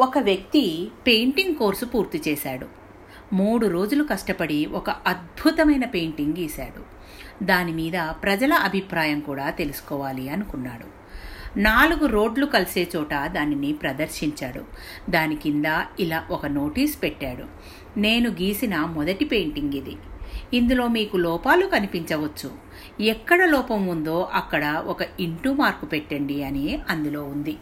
ఒక వ్యక్తి painting course పూర్తి చేశాడు. మూడు రోజులు కష్టపడి ఒక అద్భుతమైన పెయింటింగ్ గీశాడు. దాని మీద ప్రజల అభిప్రాయం కూడా తెలుసుకోవాలి అనుకున్నాడు. నాలుగు రోడ్లు కలిసే చోట దానిని ప్రదర్శించాడు. దాని కింద ఇలా ఒక నోటీస్ పెట్టాడు. నేను గీసిన మొదటి పెయింటింగ్ ఇది. ఇందులో మీకు లోపాలు కనిపించవచ్చు. ఎక్కడ లోపం ఉందో అక్కడ ఒక ఇంటూ మార్కు పెట్టండి అని అందులో ఉంది.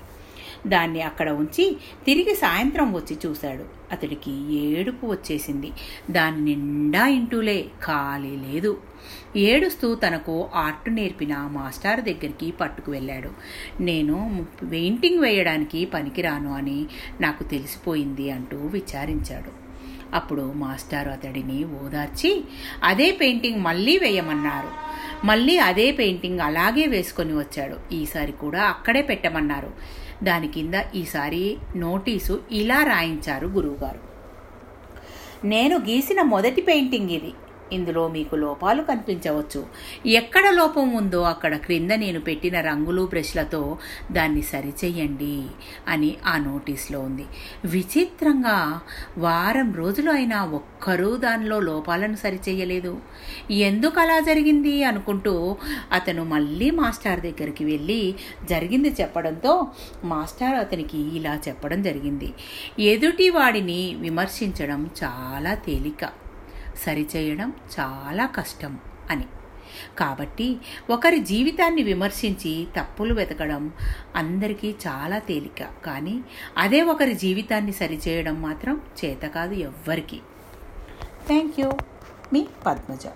దాన్ని అక్కడ ఉంచి తిరిగి సాయంత్రం వచ్చి చూశాడు. అతడికి ఏడుపు వచ్చేసింది. దాని నిండా ఇంటూలే ఖాళీ లేదు. ఏడుస్తూ తనకు ఆర్ట్ నేర్పిన మాస్టర్ దగ్గరికి పట్టుకు వెళ్ళాడు. నేను పెయింటింగ్ వేయడానికి పనికిరాను అని నాకు తెలిసిపోయింది అంటూ విచారించాడు. అప్పుడు మాస్టారు అతడిని ఓదార్చి అదే పెయింటింగ్ మళ్ళీ వేయమన్నారు. మళ్ళీ అదే పెయింటింగ్ అలాగే వేసుకొని వచ్చాడు. ఈసారి కూడా అక్కడే పెట్టమన్నారు. దాని కింద ఈసారి నోటీసు ఇలా రాయించారు గురువుగారు. నేను గీసిన మొదటి పెయింటింగ్ ఇది. ఇందులో మీకు లోపాలు కనిపించవచ్చు. ఎక్కడ లోపం ఉందో అక్కడ క్రింద నేను పెట్టిన రంగులు బ్రష్లతో దాన్ని సరిచెయ్యండి అని ఆ నోటీస్లో ఉంది. విచిత్రంగా వారం రోజులు అయినా ఒక్కరూ దానిలో లోపాలను సరిచేయలేదు ఎందుకు అలా జరిగింది అనుకుంటూ అతను మళ్ళీ మాస్టర్ దగ్గరికి వెళ్ళి జరిగింది చెప్పడంతో మాస్టర్ అతనికి ఇలా చెప్పడం జరిగింది. ఎదుటి వాడిని విమర్శించడం చాలా తేలిక. సరిచేయడం చాలా కష్టం అని. కాబట్టి ఒకరి జీవితాన్ని విమర్శించి తప్పులు వెతకడం అందరికీ చాలా తేలిక. కానీ అదే ఒకరి జీవితాన్ని సరిచేయడం మాత్రం చేత కాదు ఎవ్వరికి. Thank you. మీ పద్మజ.